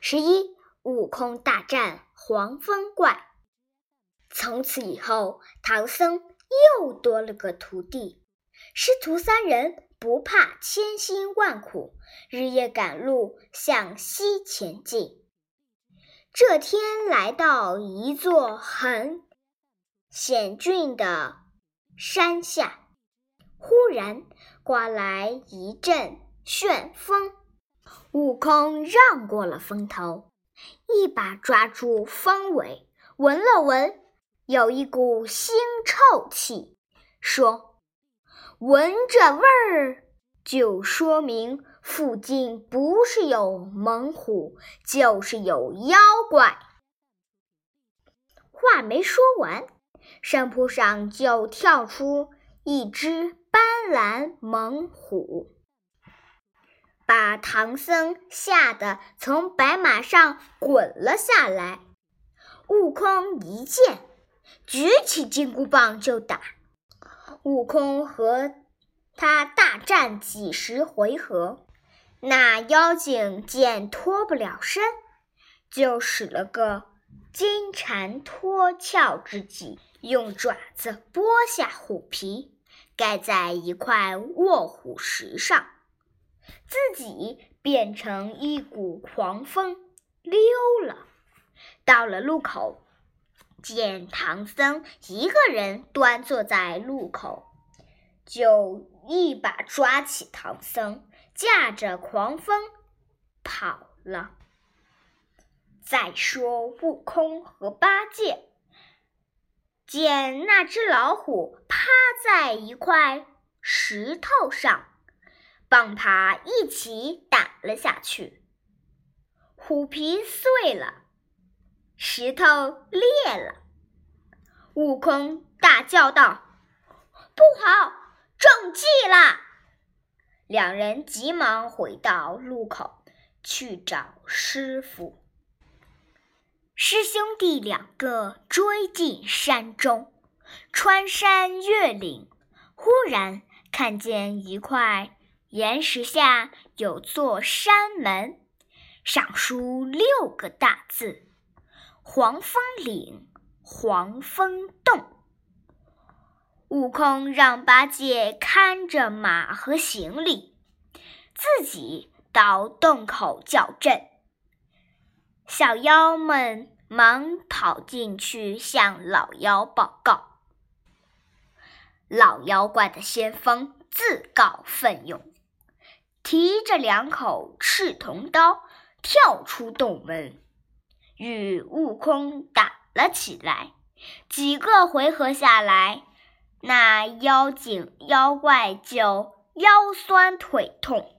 十一，悟空大战黄风怪。从此以后，唐僧又多了个徒弟。师徒三人不怕千辛万苦，日夜赶路向西前进。这天来到一座很险峻的山下，忽然刮来一阵旋风。悟空让过了风头，一把抓住风尾，闻了闻，有一股腥臭气，说：“闻这味儿，就说明附近不是有猛虎，就是有妖怪。”话没说完，山坡上就跳出一只斑斓猛虎。把唐僧吓得从白马上滚了下来。悟空一见，举起金箍棒就打。悟空和他大战几十回合，那妖精见脱不了身，就使了个金蝉脱壳之计，用爪子剥下虎皮，盖在一块卧虎石上。自己变成一股狂风溜了。到了路口，见唐僧一个人端坐在路口，就一把抓起唐僧，驾着狂风跑了。再说悟空和八戒，见那只老虎趴在一块石头上。棒耙一起打了下去，虎皮碎了，石头裂了。悟空大叫道：“不好，中计了！”两人急忙回到路口去找师傅。师兄弟两个追进山中，穿山越岭，忽然看见一块。岩石下有座山门，上书六个大字：“黄风岭，黄风洞。”悟空让八戒看着马和行李，自己到洞口叫阵。小妖们忙跑进去向老妖报告。老妖怪的先锋自告奋勇。提着两口赤铜刀，跳出洞门，与悟空打了起来。几个回合下来，那妖精妖怪就腰酸腿痛，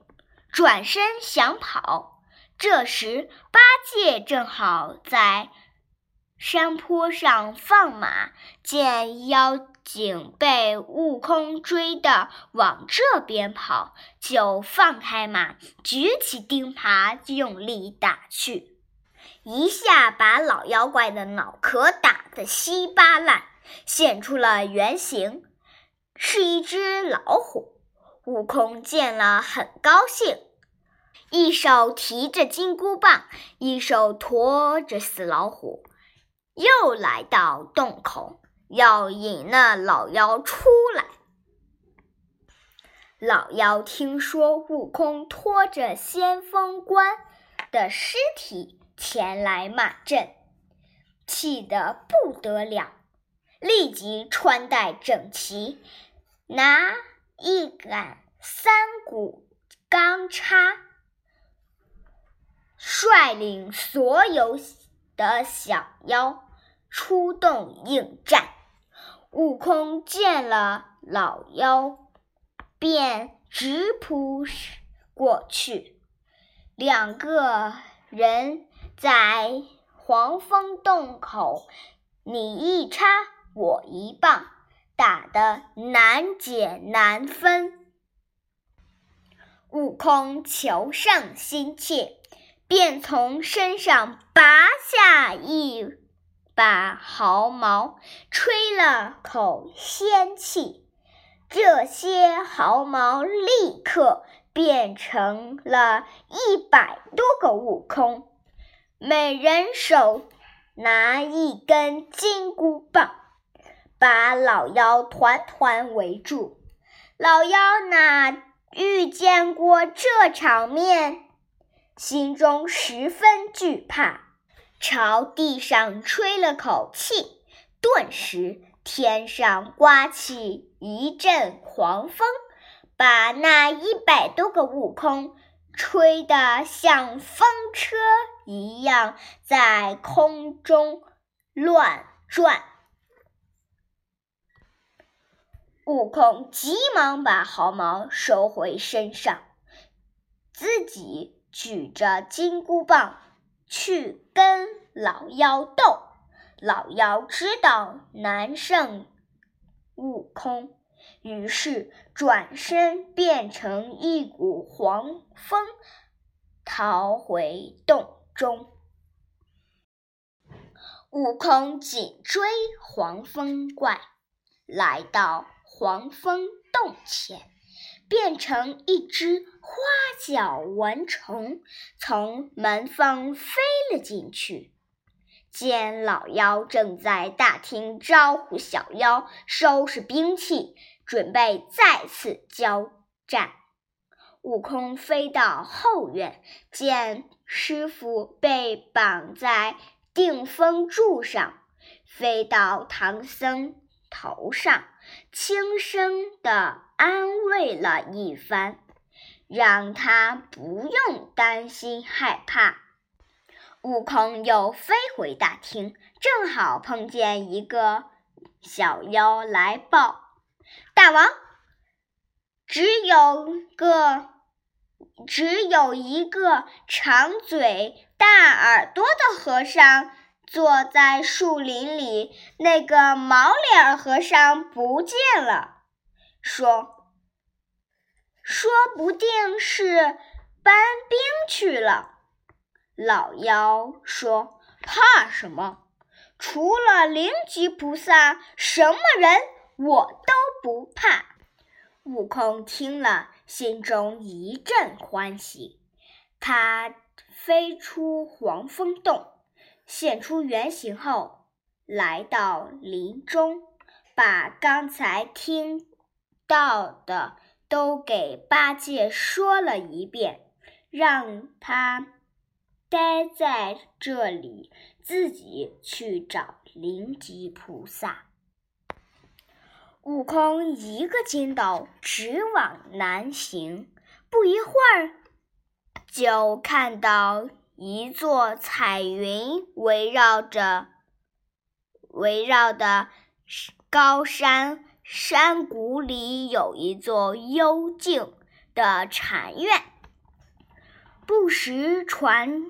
转身想跑。这时，八戒正好在山坡上放马，见妖。精被悟空追的往这边跑，就放开马，举起钉耙用力打去，一下把老妖怪的脑壳打得稀巴烂，现出了原形，是一只老虎。悟空见了很高兴，一手提着金箍棒，一手驮着死老虎，又来到洞口。要引那老妖出来。老妖听说悟空拖着先锋官的尸体前来骂阵，气得不得了，立即穿戴整齐，拿一杆三股钢叉，率领所有的小妖出动应战。悟空见了老妖，便直扑过去。两个人在黄风洞口，你一插，我一棒，打得难解难分。悟空求胜心切，便从身上拔下一。把毫毛吹了口仙气，这些毫毛立刻变成了一百多个悟空，每人手拿一根金箍棒，把老妖团团围住。老妖哪遇见过这场面，心中十分惧怕，朝地上吹了口气，顿时天上刮起一阵狂风，把那一百多个悟空吹得像风车一样在空中乱转。悟空急忙把毫毛收回身上，自己举着金箍棒去跟老妖斗。老妖知道难胜悟空，于是转身变成一股黄风，逃回洞中。悟空紧追黄风怪，来到。黄风洞前，变成一只花脚蚊虫，从门缝飞了进去。见老妖正在大厅招呼小妖收拾兵器，准备再次交战。悟空飞到后院，见师傅被绑在定风柱上，飞到唐僧头上。轻声地安慰了一番，让他不用担心害怕。悟空又飞回大厅，正好碰见一个小妖来报：“大王，只有个，只有一个长嘴大耳朵的和尚。”坐在树林里，那个毛脸和尚不见了，说：“说不定是搬兵去了。”老妖说：“怕什么？除了灵吉菩萨，什么人我都不怕。”悟空听了，心中一阵欢喜，他飞出黄风洞。现出原形后，来到林中，把刚才听到的都给八戒说了一遍，让他待在这里，自己去找灵吉菩萨。悟空一个筋斗直往南行，不一会儿，就看到。一座彩云围绕着围绕的高山山谷里，有一座幽静的禅院，不时传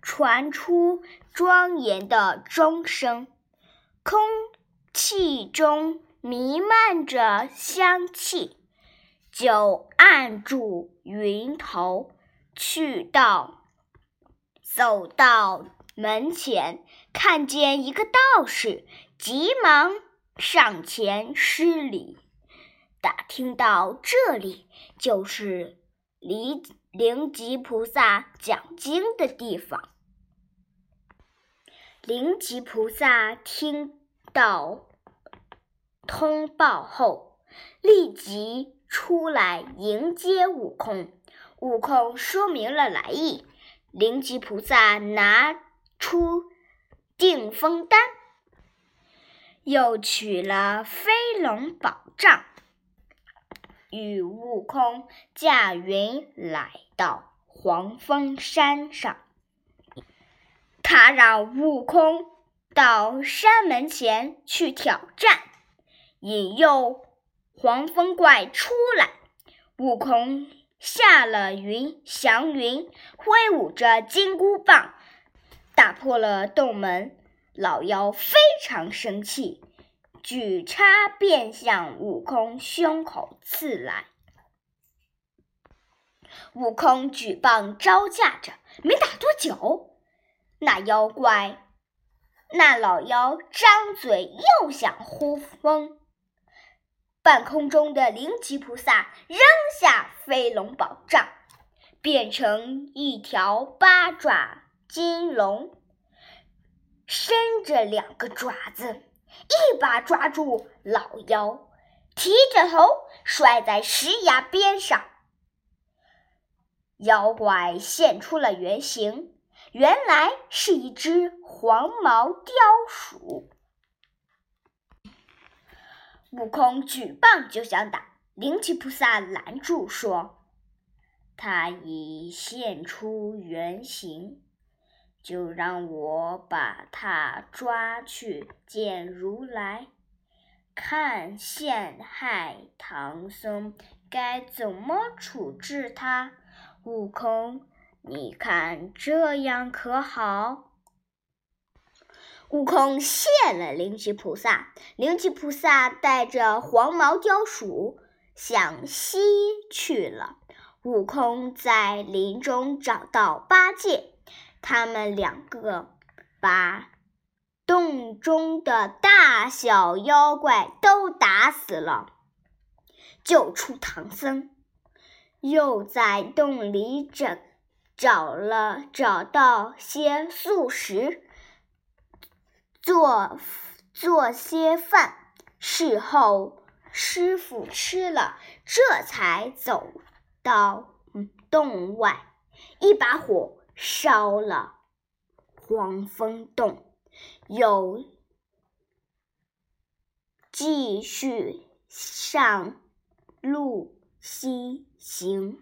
传出庄严的钟声，空气中弥漫着香气。就按住云头，去到。走到门前，看见一个道士，急忙上前施礼。打听到这里就是离灵吉菩萨讲经的地方。灵吉菩萨听到通报后，立即出来迎接悟空。悟空说明了来意。灵吉菩萨拿出定风丹，又取了飞龙宝杖，与悟空驾云来到黄风山上。他让悟空到山门前去挑战，引诱黄风怪出来。悟空。下了云，祥云挥舞着金箍棒，打破了洞门。老妖非常生气，举叉便向悟空胸口刺来。悟空举棒招架着，没打多久，那妖怪，那老妖张嘴又想呼风。半空中的灵吉菩萨扔下飞龙宝杖，变成一条八爪金龙，伸着两个爪子，一把抓住老妖，提着头摔在石崖边上。妖怪现出了原形，原来是一只黄毛雕鼠。悟空举棒就想打，灵吉菩萨拦住说：“他已现出原形，就让我把他抓去见如来，看陷害唐僧该怎么处置他。”悟空，你看这样可好？悟空谢了灵吉菩萨，灵吉菩萨带着黄毛貂鼠向西去了。悟空在林中找到八戒，他们两个把洞中的大小妖怪都打死了，救出唐僧。又在洞里找找了，找到些素食，做做些饭。事后师傅吃了，这才走到洞外，一把火烧了黄风洞，又继续上路。西行。